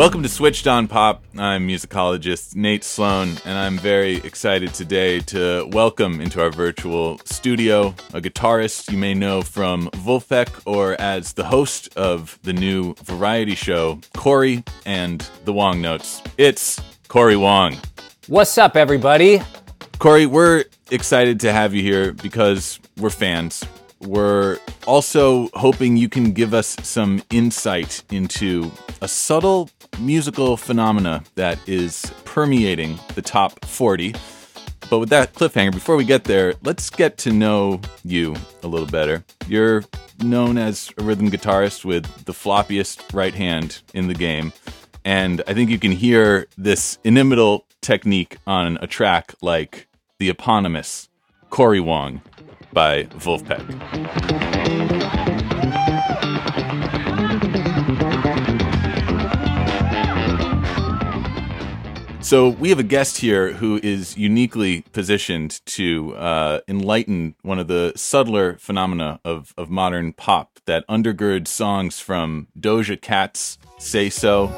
Welcome to Switched on Pop. I'm musicologist Nate Sloan, and I'm very excited today to welcome into our virtual studio a guitarist you may know from Vulfpeck or as the host of the new variety show, Cory and the Wongnotes. It's Cory Wong. What's up, everybody? Cory, we're excited to have you here because we're fans. We're also hoping you can give us some insight into a subtle musical phenomena that is permeating the top 40. But with that cliffhanger, before we get there, let's get to know you a little better. You're known as a rhythm guitarist with the floppiest right hand in the game. And I think you can hear this inimitable technique on a track like the eponymous Cory Wong by Vulfpeck. So we have a guest here who is uniquely positioned to uh, enlighten one of the subtler phenomena of, of modern pop that undergirds songs from Doja Cat's "Say So."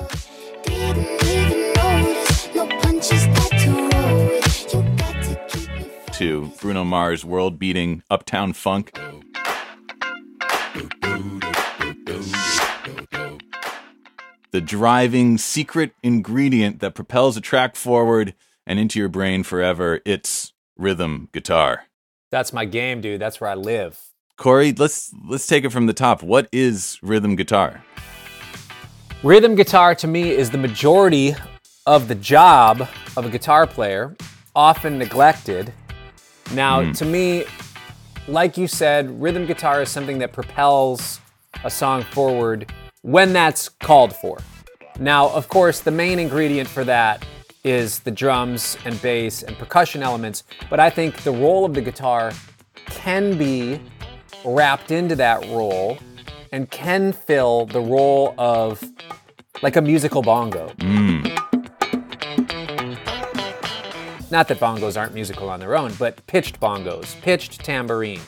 To Bruno Mars' world beating Uptown Funk. the driving secret ingredient that propels a track forward and into your brain forever. It's rhythm guitar. That's my game, dude. That's where I live. Cory, let's let's take it from the top. What is rhythm guitar? Rhythm guitar to me is the majority of the job of a guitar player, often neglected. Now, Mm. to me, like you said, rhythm guitar is something that propels a song forward when that's called for. Now, of course, the main ingredient for that is the drums and bass and percussion elements, but I think the role of the guitar can be wrapped into that role and can fill the role of like a musical bongo. Hmm. Not that bongos aren't musical on their own, but pitched bongos, pitched tambourine.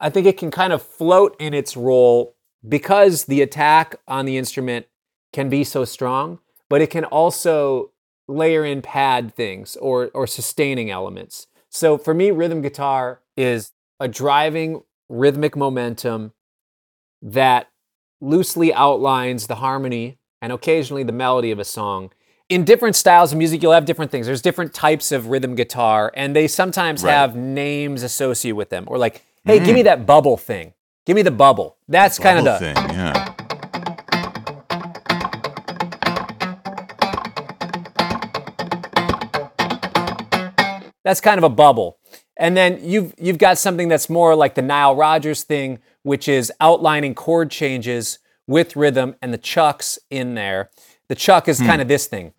I think it can kind of float in its role because the attack on the instrument can be so strong, but it can also layer in pad things or, or sustaining elements. So for me, rhythm guitar is a driving rhythmic momentum that loosely outlines the harmony and occasionally the melody of a song. In different styles of music, you'll have different things. There's different types of rhythm guitar, and they sometimes Right. have names associated with them. Or like, hey, give me mm. that bubble thing. Give me the bubble. That's kind of the thing, yeah. That's kind of a bubble. And then you've you've got something that's more like the Nile Rodgers thing, which is outlining chord changes with rhythm and the chucks in there. The chuck is kind of this thing.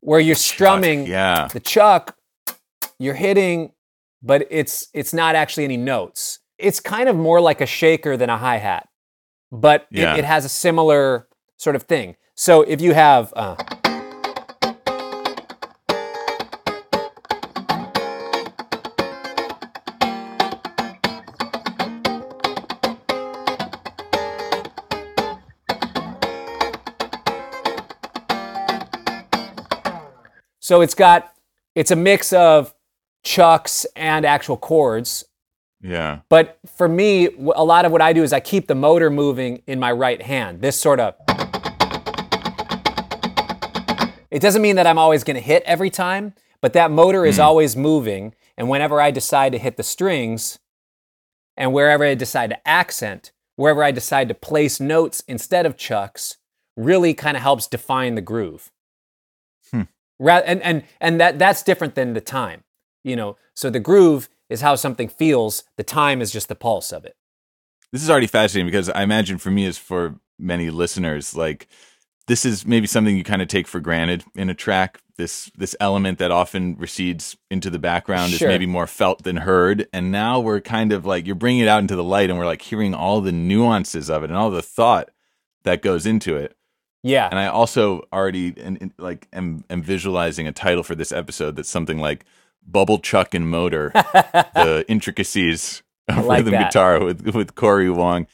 Where you're strumming yeah. the chuck, you're hitting, but it's it's not actually any notes. It's kind of more like a shaker than a hi-hat. But it- it, has a similar sort of thing. So if you have uh, So it's got it's a mix of chucks and actual chords. Yeah. But for me, a lot of what I do is I keep the motor moving in my right hand. This sort of It doesn't mean that I'm always going to hit every time, but that motor is hmm. always moving and whenever I decide to hit the strings and wherever I decide to accent, wherever I decide to place notes instead of chucks, really kind of helps define the groove. And and and that that's different than the time. You know, so the groove is how something feels. The time is just the pulse of it. This is already fascinating because I imagine for me, as for many listeners, like this is maybe something you kind of take for granted in a track. This this element that often recedes into the background Sure. is maybe more felt than heard, and now we're kind of like you're bringing it out into the light, and we're like hearing all the nuances of it and all the thought that goes into it. Yeah. And I also already and, and, like am, am visualizing a title for this episode that's something like "Bubble Chuck and Motor," the intricacies of like rhythm that. guitar with with Cory Wong.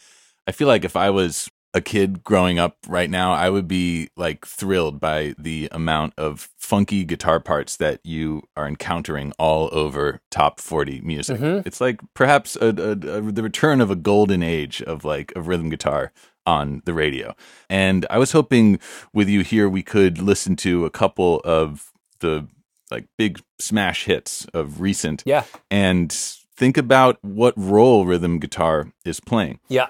I feel like if I was a kid growing up right now, I would be like thrilled by the amount of funky guitar parts that you are encountering all over top 40 music. Mhm. It's like perhaps a, a, a, the return of a golden age of like of rhythm guitar on the radio. And I was hoping with you here we could listen to a couple of the like big smash hits of recent Yeah. and think about what role rhythm guitar is playing. Yeah.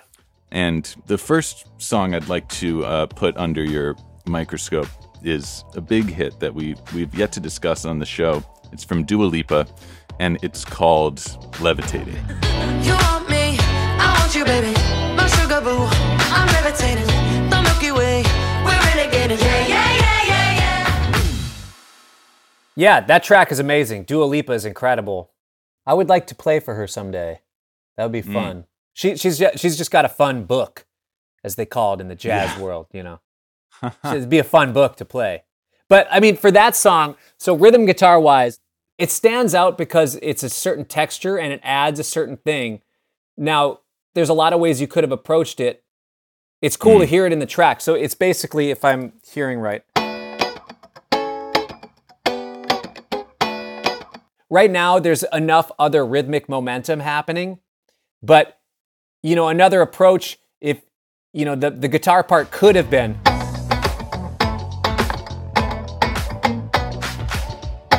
And the first song I'd like to uh, put under your microscope is a big hit that we we've yet to discuss on the show. It's from Dua Lipa, and it's called "Levitating." Levitating. The Milky Way, we're renegading. Yeah, yeah, yeah, yeah, yeah. Yeah, that track is amazing. Dua Lipa is incredible. I would like to play for her someday. That would be mm. fun. She, she's just, she's just got a fun book, as they call it in the jazz world. You know, it'd be a fun book to play. But I mean, for that song, so rhythm guitar wise, it stands out because it's a certain texture and it adds a certain thing. Now, there's a lot of ways you could have approached it. It's cool to mm. hear it in the track. So it's basically, if I'm hearing right. right now there's enough other rhythmic momentum happening but you know another approach if you know the, the guitar part could have been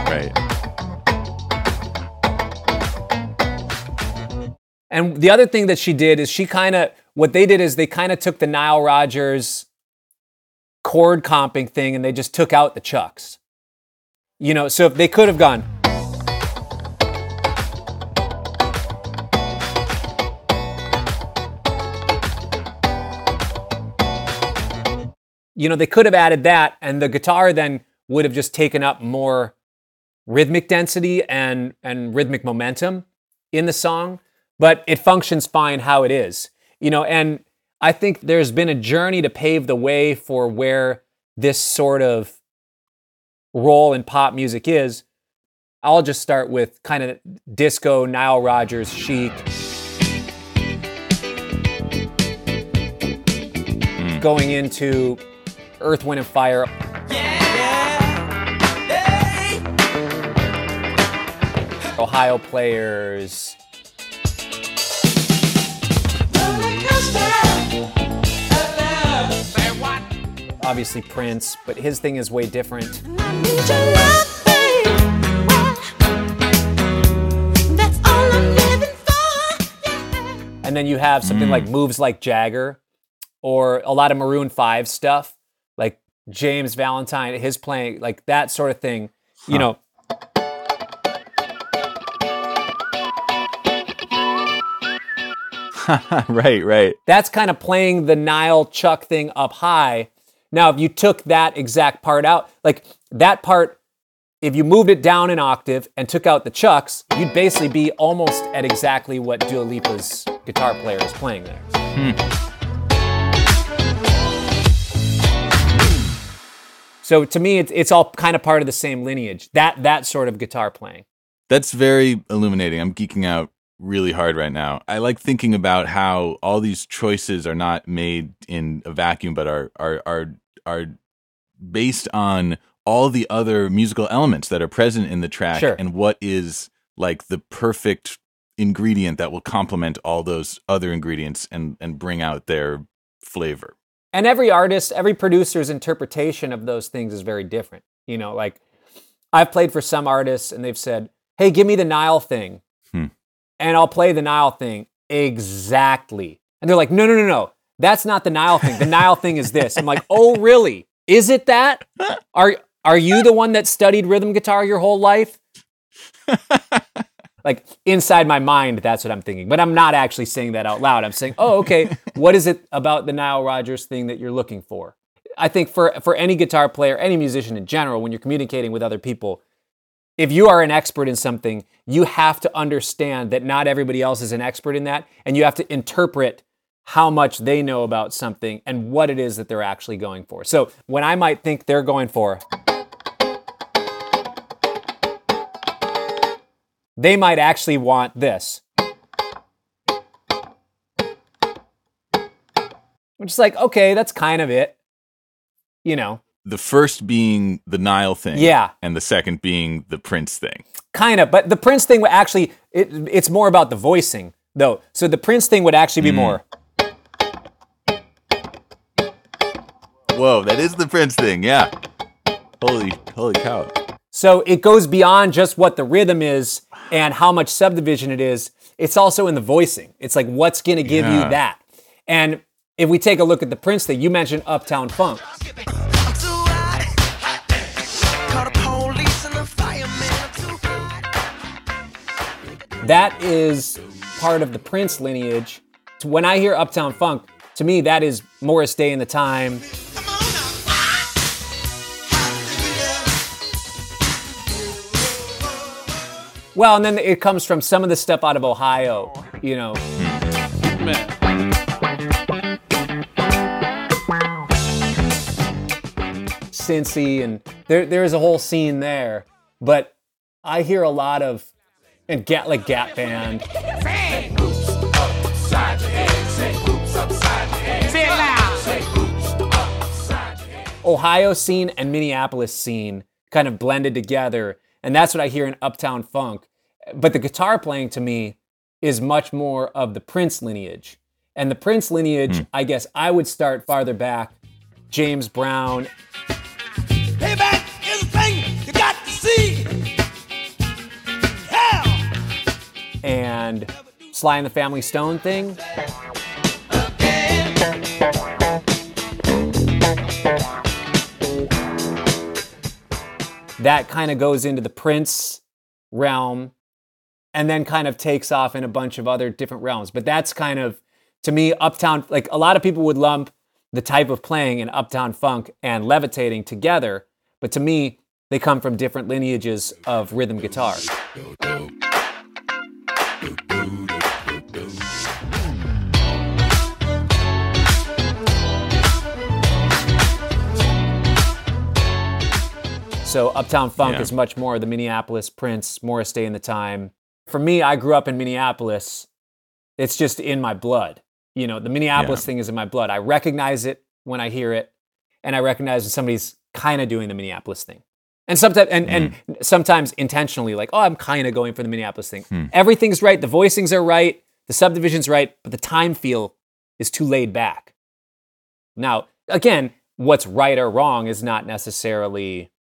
Right. and the other thing that she did is she kind of what they did is they kind of took the nile rodgers chord comping thing and they just took out the chucks you know so if they could have gone you know, they could have added that, and the guitar then would have just taken up more rhythmic density and and rhythmic momentum in the song. But it functions fine how it is, you know. And I think there's been a journey to pave the way for where this sort of role in pop music is. I'll just start with kind of disco, Nile Rodgers, chic. Hmm. Going into Earth, Wind, and Fire. Ohio players. Obviously Prince, but his thing is way different. And then you have something like mm. Moves Like Jagger or a lot of Maroon 5 stuff, like James Valentine, his playing, like that sort of thing. You know, right, right. that's kind of playing the Nile Chuck thing up high. Now, if you took that exact part out, like that part, if you moved it down an octave and took out the chucks, you'd basically be almost at exactly what Dua Lipa's guitar player is playing there. Hmm. So to me, it's, it's all kind of part of the same lineage. That that sort of guitar playing. That's very illuminating. I'm geeking out really hard right now. I like thinking about how all these choices are not made in a vacuum, but are are are are based on all the other musical elements that are present in the track Sure. and what is like the perfect ingredient that will complement all those other ingredients and and bring out their flavor. and every artist every producer's interpretation of those things is very different you know like i've played for some artists and they've said hey give me the nile thing. And i'll play the nile thing exactly and they're like no no no no That's not the Nile thing. The Nile thing is this. I'm like, oh, really? Is it that? Are are you the one that studied rhythm guitar your whole life? like inside my mind, that's what I'm thinking. But I'm not actually saying that out loud. I'm saying, oh, okay, what is it about the Nile Rodgers thing that you're looking for? I think for for any guitar player, any musician in general, when you're communicating with other people, if you are an expert in something, you have to understand that not everybody else is an expert in that, and you have to interpret how much they know about something and what it is that they're actually going for. So when I might think they're going for, they might actually want this. Which is like, okay, that's kind of it. You know, The first being the Nile thing. Yeah. And the second being the Prince thing. kind of. But the Prince thing would actually, it, it's more about the voicing, though. So the Prince thing would actually be mm. more. Whoa, that is the Prince thing. Yeah. Holy, holy cow. So it goes beyond just what the rhythm is and how much subdivision it is. It's also in the voicing. It's like, what's going to give Yeah. you that? And if we take a look at the Prince thing, you mentioned Uptown Funk. That is part of the Prince lineage. When I hear Uptown Funk, to me, that is Morris Day in the Time. Well, and then it comes from some of the stuff out of Ohio, you know. Cincy, and there there is a whole scene there. But I hear a lot of and Gat like Gap Band. Ohio scene and Minneapolis scene kind of blended together, and that's what I hear in Uptown Funk. But the guitar playing to me is much more of the Prince lineage. And the Prince lineage, hmm. I guess I would start farther back. James Brown, and Sly and the Family Stone thing. That kind of goes into the Prince realm and then kind of takes off in a bunch of other different realms. But that's kind of, to me, Uptown, like a lot of people would lump the type of playing in Uptown Funk and levitating together. But to me, they come from different lineages of rhythm guitar. So Uptown Funk Yeah. is much more the Minneapolis Prince, Morris Day in the Time. For me, I grew up in Minneapolis. It's just in my blood. You know, the Minneapolis Yeah. thing is in my blood. I recognize it when I hear it, and I recognize when somebody's kind of doing the Minneapolis thing. And sometimes, and, and hmm. sometimes intentionally, like, oh, I'm kind of going for the Minneapolis thing. Hmm. Everything's right. The voicings are right. The subdivision's right, but the time feel is too laid back. Now, again, what's right or wrong is not necessarily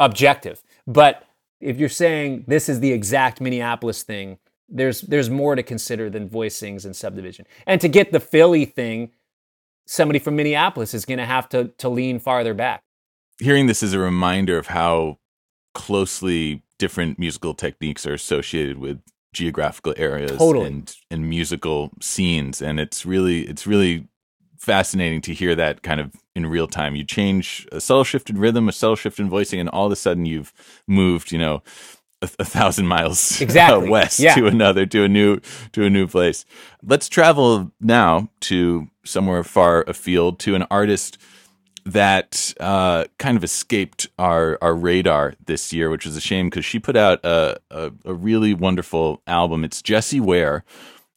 objective. But if you're saying this is the exact Minneapolis thing, there's there's more to consider than voicings and subdivision. And to get the Philly thing, somebody from Minneapolis is going to have to to lean farther back. Hearing this is a reminder of how closely different musical techniques are associated with geographical areas Totally. and and musical scenes and it's really it's really fascinating to hear that kind of in real time you change a subtle shift in rhythm a subtle shift in voicing and all of a sudden you've moved you know a, a thousand miles Exactly. west Yeah. to another to a new to a new place let's travel now to somewhere far afield to an artist that uh, kind of escaped our, our radar this year, which is a shame because she put out a, a, a really wonderful album. It's Jessie Ware.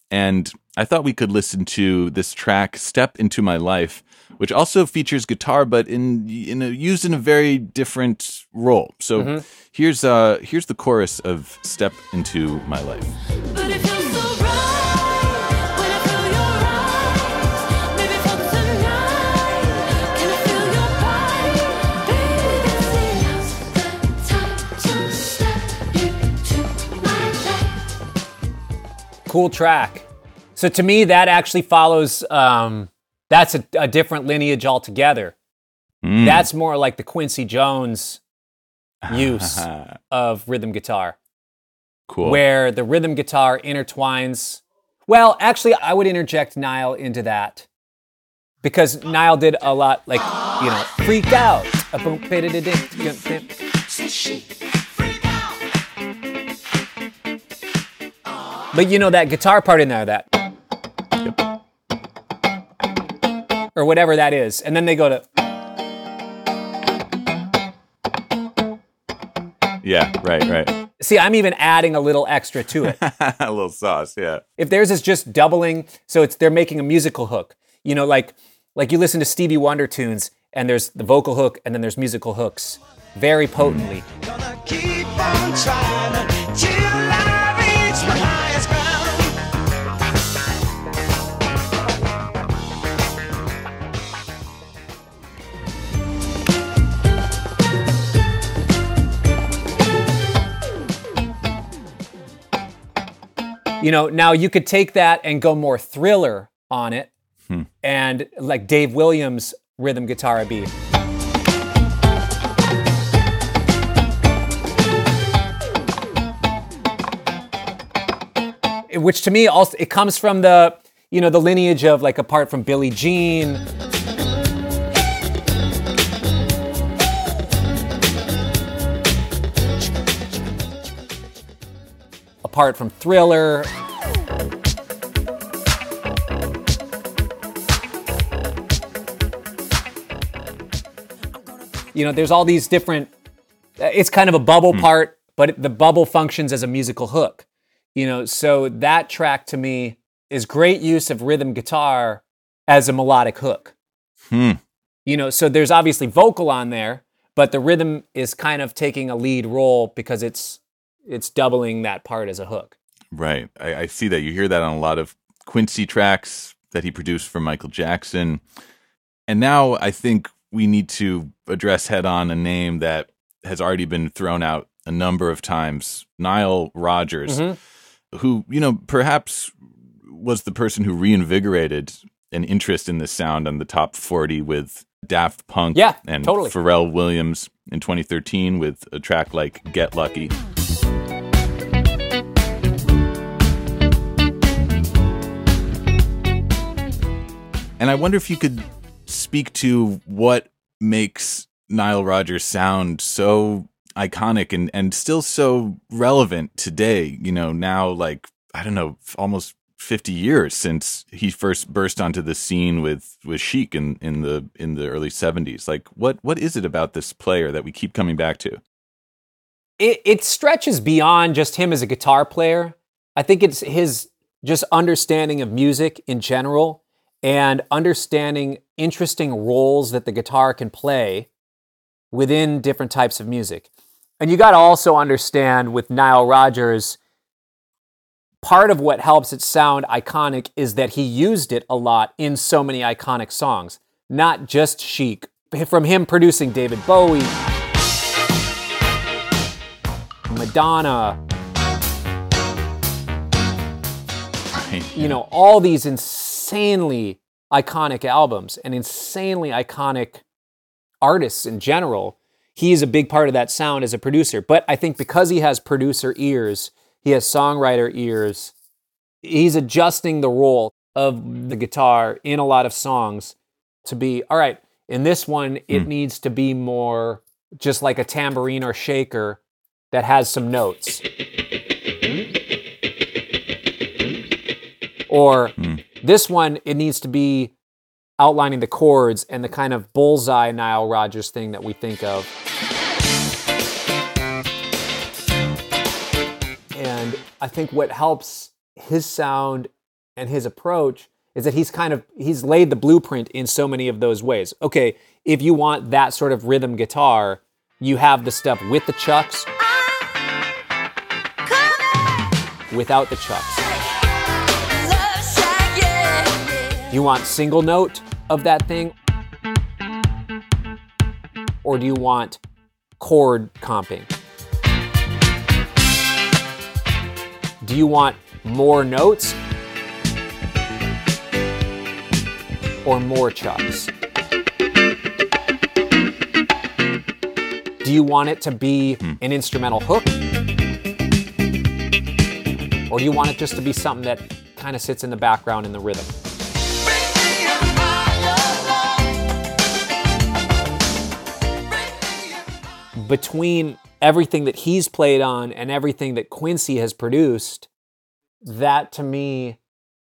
And I thought we could listen to this track, Step Into My Life, which also features guitar, but in, in a, used in a very different role. So here's, uh, here's the chorus of Step Into My Life. But it feels so right when I feel your eyes. Maybe for tonight, can I feel your body, baby? This is the time to step into my life. Cool track. So to me, that actually follows um, That's a, a different lineage altogether. Mm. That's more like the Quincy Jones use of rhythm guitar, cool. where the rhythm guitar intertwines. Well, actually, I would interject Nile into that because Nile did a lot, like you know, freak out. But you know that guitar part in there, that or whatever that is, and then they go to yeah, right, right. see. I'm even adding a little extra to it. a little sauce, yeah. if theirs is just doubling, so it's they're making a musical hook. You know, like like you listen to Stevie Wonder tunes, and there's the vocal hook, and then there's musical hooks, very potently. You know, now you could take that and go more thriller on it, hmm. and like Dave Williams rhythm guitar beat. Which to me also it comes from the you know the lineage of like apart from Billie Jean, apart from Thriller, you know, there's all these different. It's kind of a bubble part, but the bubble functions as a musical hook. You know, so that track to me is great use of rhythm guitar as a melodic hook. Hmm. You know, so there's obviously vocal on there, but the rhythm is kind of taking a lead role because it's it's doubling that part as a hook. Right. I, I see that. You hear that on a lot of Quincy tracks that he produced for Michael Jackson. And now I think we need to address head on a name that has already been thrown out a number of times Nile Rodgers, mm-hmm. who, you know, perhaps was the person who reinvigorated an interest in this sound on the top 40 with Daft Punk Yeah, and totally. Pharrell Williams in 2013 with a track like Get Lucky. And I wonder if you could speak to what makes Nile Rodgers sound so iconic and, and still so relevant today. You know, now like, I don't know, almost 50 years since he first burst onto the scene with, with Chic in, in the in the early 70s. Like what what is it about this player that we keep coming back to? it, it stretches beyond just him as a guitar player. I think it's his just understanding of music in general and understanding interesting roles that the guitar can play within different types of music. And you got to also understand with Nile Rodgers, part of what helps it sound iconic is that he used it a lot in so many iconic songs, not just Chic. From him producing David Bowie, Madonna, you know, all these insanely iconic albums and insanely iconic artists in general. He's a big part of that sound as a producer. But I think because he has producer ears, he has songwriter ears, he's adjusting the role of the guitar in a lot of songs to be, all right, in this one, it hmm. needs to be more just like a tambourine or shaker that has some notes. Or hmm. This one, it needs to be outlining the chords and the kind of bullseye Nile Rodgers thing that we think of. And I think what helps his sound and his approach is that he's kind of he's laid the blueprint in so many of those ways. Okay, if you want that sort of rhythm guitar, you have the stuff with the chucks, ah, without the chucks. You want single note of that thing? Or do you want chord comping? Do you want more notes? or more chucks? Do you want it to be hmm. an instrumental hook? Or do you want it just to be something that kind of sits in the background in the rhythm? Between everything that he's played on and everything that Quincy has produced, that to me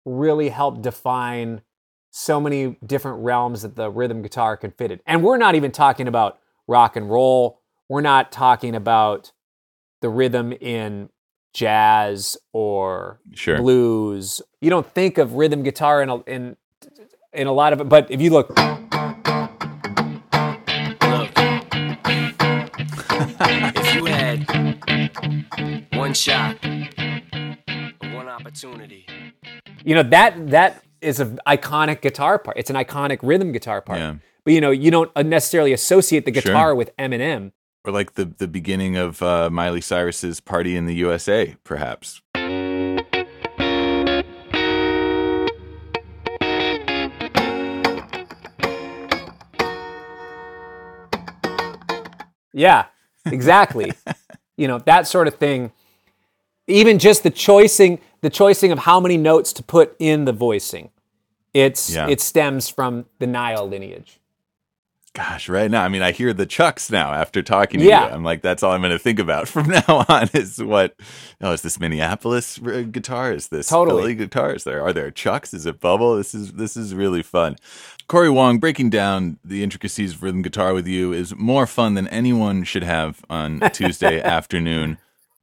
really helped define so many different realms that the rhythm guitar can fit in. And we're not even talking about rock and roll. We're not talking about the rhythm in jazz or Sure. blues. You don't think of rhythm guitar in a, in in a lot of it, but if you look, one shot, one opportunity. you know that that is an iconic guitar part. It's an iconic rhythm guitar part. Yeah. But you know, you don't necessarily associate the Sure. guitar with Eminem. Or like the the beginning of uh, Miley Cyrus's "Party in the USA," perhaps. Yeah, exactly. you know, that sort of thing. Even just the choosing, the choosing of how many notes to put in the voicing. It's Yeah. it stems from the Nile lineage. Gosh, right now, I mean, I hear the Chucks now after talking to Yeah. you. I'm like, that's all I'm going to think about from now on. Is what? Oh, is this Minneapolis uh, guitar? Is this Totally. Philly guitar? Is there? Are there Chucks? Is it Bubble? This is this is really fun. Cory Wong breaking down the intricacies of rhythm guitar with you is more fun than anyone should have on Tuesday afternoon.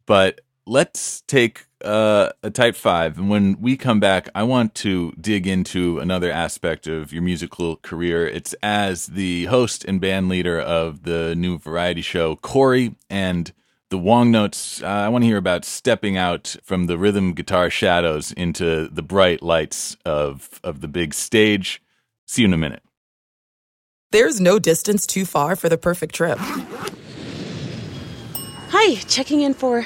But let's take uh, a type five, and when we come back, I want to dig into another aspect of your musical career. It's as the host and band leader of the new variety show, Cory and the Wongnotes. Uh, I want to hear about stepping out from the rhythm guitar shadows into the bright lights of of the big stage. See you in a minute. There's no distance too far for the perfect trip Hi, checking in for.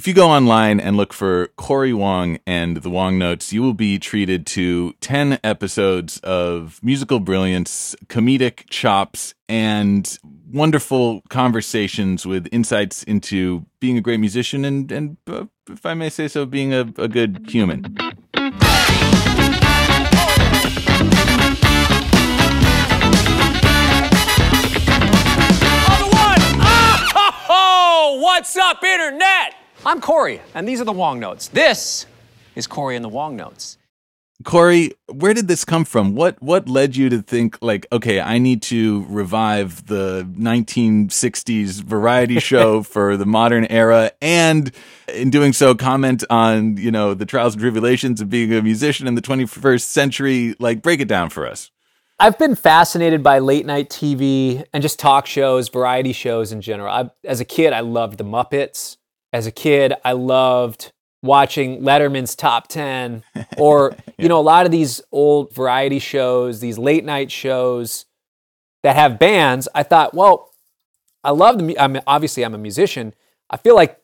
If you go online and look for Cory Wong and the Wongnotes, you will be treated to 10 episodes of musical brilliance, comedic chops, and wonderful conversations with insights into being a great musician and, and uh, if I may say so, being a, a good human. Oh, what's up, Internet? I'm Cory, and these are the Wongnotes. This is Cory and the Wong Notes. Cory, where did this come from? What what led you to think like, okay, I need to revive the 1960s variety show for the modern era, and in doing so, comment on you know the trials and tribulations of being a musician in the 21st century? Like, break it down for us. I've been fascinated by late night TV and just talk shows, variety shows in general. I, as a kid, I loved the Muppets. As a kid, I loved watching Letterman's Top 10 or, you know, a lot of these old variety shows, these late night shows that have bands. I thought, well, I love the, mu- I mean, obviously I'm a musician. I feel like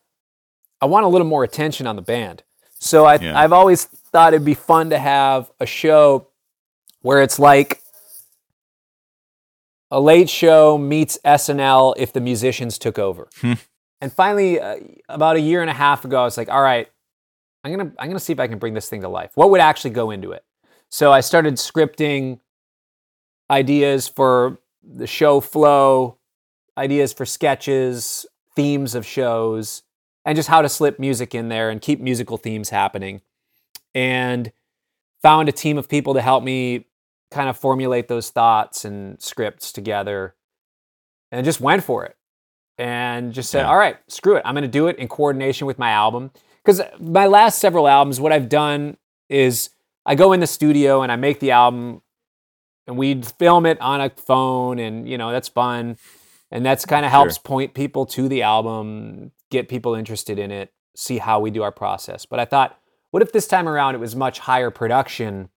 I want a little more attention on the band. So I, Yeah. I've always thought it'd be fun to have a show where it's like a late show meets SNL if the musicians took over. Hmm. And finally, uh, about a year and a half ago, I was like, all right, I'm gonna I'm gonna see if I can bring this thing to life. What would actually go into it? So I started scripting ideas for the show flow, ideas for sketches, themes of shows, and just how to slip music in there and keep musical themes happening. And found a team of people to help me kind of formulate those thoughts and scripts together and just went for it and just said Yeah. all right screw it i'm going to do it in coordination with my album because my last several albums what i've done is i go in the studio and i make the album and we'd film it on a phone and you know that's fun and that's kind of Sure. helps point people to the album, get people interested in it, see how we do our process. But I thought, what if this time around it was much higher production?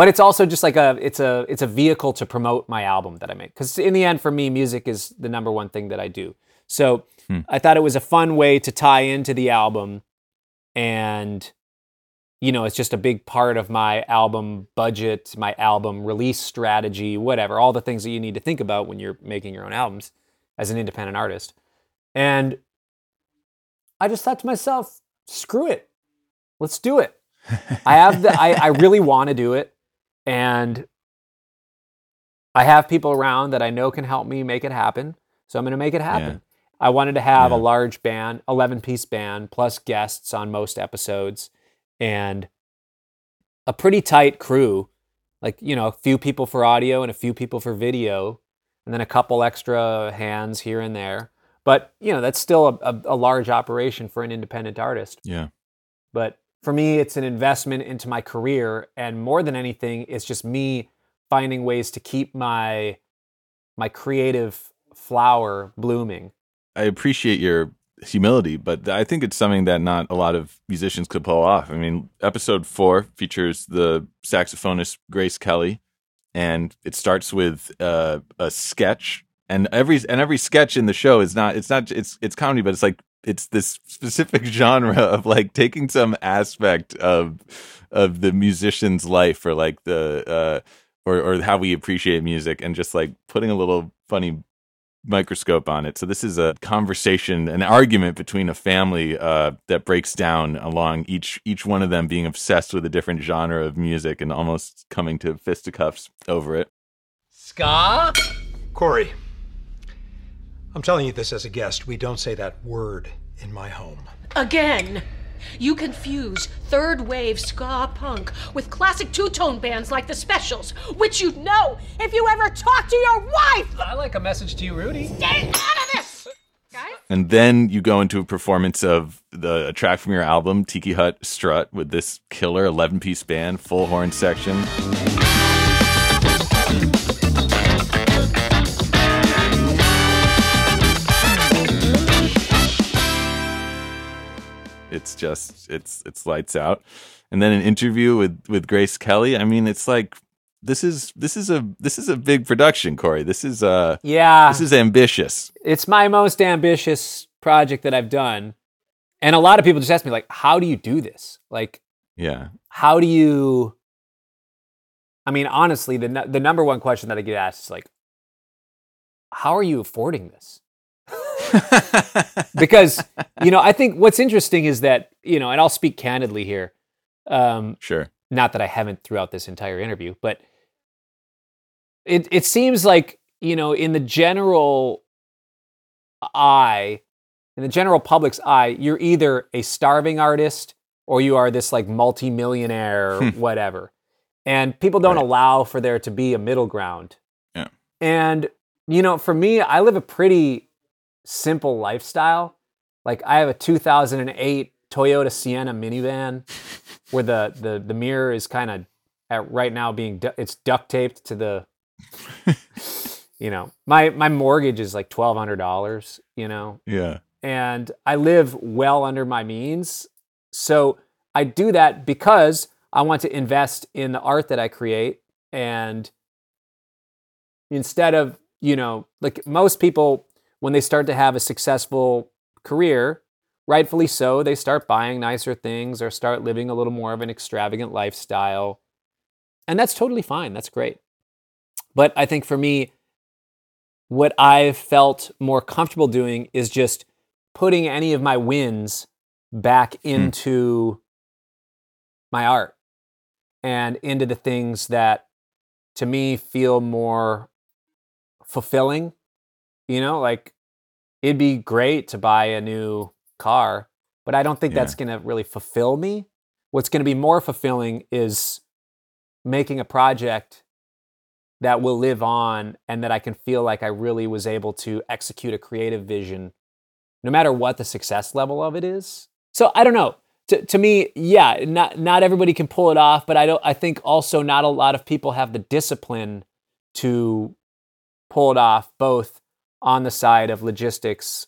But it's also just like a it's a it's a vehicle to promote my album that I make because in the end, for me, music is the number one thing that I do. So Hmm. I thought it was a fun way to tie into the album, and you know, it's just a big part of my album budget, my album release strategy, whatever, all the things that you need to think about when you're making your own albums as an independent artist. And I just thought to myself, screw it. Let's do it. I have the I, I really want to do it. And I have people around that I know can help me make it happen. So I'm gonna make it happen. I wanted to have a large band, 11 piece band, plus guests on most episodes, and a pretty tight crew. Like, you know, a few people for audio and a few people for video, and then a couple extra hands here and there. But, you know, that's still a, a, a large operation for an independent artist. Yeah. But for me, it's an investment into my career. And more than anything, it's just me finding ways to keep my my creative flower blooming. I appreciate your humility, but I think it's something that not a lot of musicians could pull off. I mean, episode four features the saxophonist Grace Kelly, and it starts with uh, a sketch. And every and every sketch in the show is not it's not it's it's comedy, but it's like it's this specific genre of like taking some aspect of of the musician's life or like the uh or or how we appreciate music and just like putting a little funny microscope on it. So this is a conversation, an argument between a family uh, that breaks down along each each one of them being obsessed with a different genre of music and almost coming to fisticuffs over it. Ska? Cory, I'm telling you this as a guest. We don't say that word in my home. Again! You confuse third wave ska punk with classic two tone bands like the Specials, which you'd know if you ever talked to your wife! I like a message to you, Rudy. Stay out of this! Guys? And then you go into a performance of the a track from your album, Tiki Hut Strut, with this killer 11 piece band, full horn section. It's just it's it's lights out. And then an interview with with Grace Kelly. I mean, it's like this is this is a this is a big production, Cory. This is uh Yeah. this is ambitious. It's my most ambitious project that I've done. And a lot of people just ask me, like, how do you do this? Like, Yeah. how do you I mean, honestly, the the number one question that I get asked is like, how are you affording this? because you know, I think what's interesting is that you know, and I'll speak candidly here. Um, Sure. not that I haven't throughout this entire interview, but it it seems like you know, in the general eye, in the general public's eye, you're either a starving artist or you are this like multi-millionaire, Hmm. whatever. And people don't Right. allow for there to be a middle ground. Yeah. And you know, for me, I live a pretty simple lifestyle. Like I have a 2008 Toyota Sienna minivan where the the the mirror is kind of at right now being du- it's duct taped to the you know my my mortgage is like twelve hundred dollars you know Yeah. and I live well under my means so I do that because I want to invest in the art that I create and instead of you know like most people when they start to have a successful career rightfully so they start buying nicer things or start living a little more of an extravagant lifestyle. And that's totally fine. That's great. But i think for me what i've felt more comfortable doing is just putting any of my wins back hmm. into my art and into the things that to me feel more fulfilling you know like it'd be great to buy a new car but i don't think Yeah. that's going to really fulfill me. What's going to be more fulfilling is making a project that will live on and that i can feel like i really was able to execute a creative vision no matter what the success level of it is. So i don't know. To, to me yeah not not everybody can pull it off but i don't i think also not a lot of people have the discipline to pull it off both on the side of logistics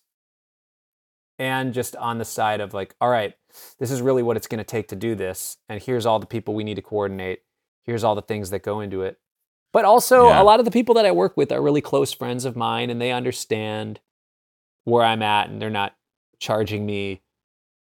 and just on the side of like, all right, this is really what it's going to take to do this. And here's all the people we need to coordinate. Here's all the things that go into it. But also, Yeah. a lot of the people that I work with are really close friends of mine and they understand where I'm at and they're not charging me,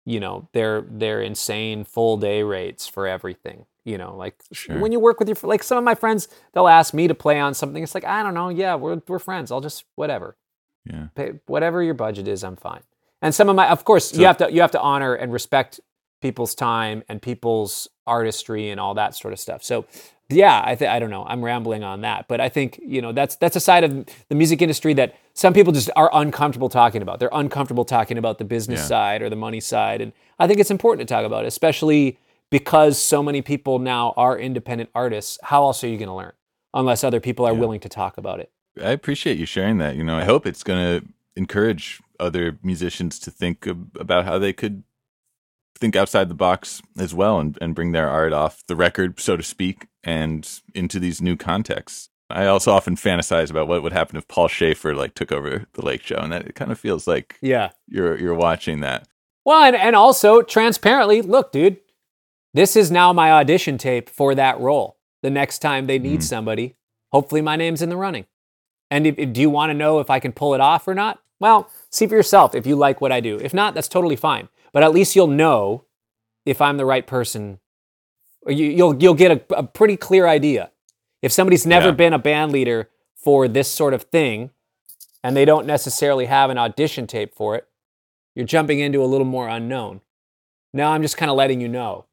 you know, their their insane full day rates for everything. You know, like Sure. when you work with your like some of my friends, they'll ask me to play on something. It's like, I don't know, yeah, we're we're friends. I'll just whatever. Yeah. Pay, whatever your budget is, I'm fine. And some of my of course, So- you have to you have to honor and respect people's time and people's artistry and all that sort of stuff. So yeah, I th- I don't know. I'm rambling on that, but I think you know that's that's a side of the music industry that some people just are uncomfortable talking about. They're uncomfortable talking about the business Yeah. side or the money side, and I think it's important to talk about, it, especially because so many people now are independent artists. How else are you going to learn unless other people are willing to talk about it? I appreciate you sharing that. You know, I hope it's going to encourage other musicians to think ab- about how they could think outside the box as well and, and bring their art off the record, so to speak, and into these new contexts. I also often fantasize about what would happen if Paul Shaffer like took over the Late Show, and that it kind of feels like Yeah. you're you're watching that. Well, and, and also transparently, look, dude, this is now my audition tape for that role. The next time they need hmm. somebody, hopefully my name's in the running. And if, if- do you want to know if I can pull it off or not? Well, see for yourself if you like what I do. If not, that's totally fine. But at least you'll know if I'm the right person. You, you'll you'll get a, a pretty clear idea. If somebody's never Yeah. been a band leader for this sort of thing, and they don't necessarily have an audition tape for it, you're jumping into a little more unknown. Now I'm just kind of letting you know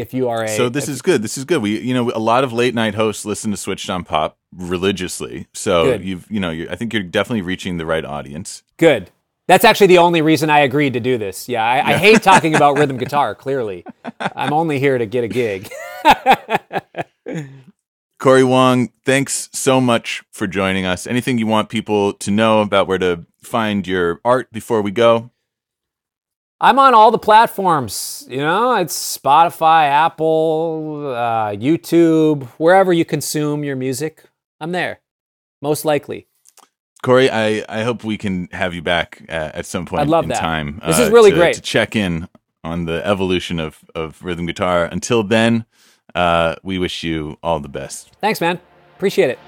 if you are a. So this is good. This is good. We, you know, a lot of late night hosts listen to Switched on Pop religiously. So Good. you've, you know, you're, I think you're definitely reaching the right audience. good. That's actually the only reason I agreed to do this. Yeah, I, I hate talking about rhythm guitar. Clearly, I'm only here to get a gig. Cory Wong, thanks so much for joining us. Anything you want people to know about where to find your art before we go? I'm on all the platforms. You know, it's Spotify, Apple, uh, YouTube, wherever you consume your music. I'm there, most likely. Cory, I, I hope we can have you back uh, at some point I'd love in that. time. uh, This is really to- great. To check in on the evolution of, of rhythm guitar. Until then, uh, we wish you all the best. Thanks, man. Appreciate it.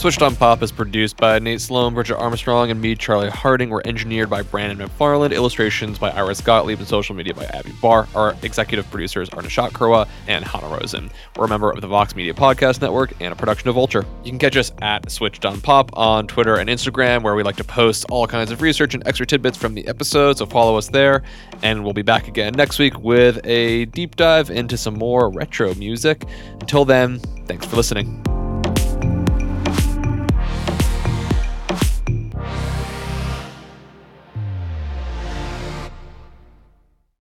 Switched on Pop is produced by Nate Sloan, Bridget Armstrong, and me, Charlie Harding. We're engineered by Brandon McFarland, illustrations by Iris Gottlieb, and social media by Abby Barr. Our executive producers are Nishat Kurwa and Hannah Rosen. We're a member of the Vox Media Podcast Network and a production of Vulture. You can catch us at Switched on Pop on Twitter and Instagram, where we like to post all kinds of research and extra tidbits from the episode, so follow us there. And we'll be back again next week with a deep dive into some more retro music. Until then, thanks for listening.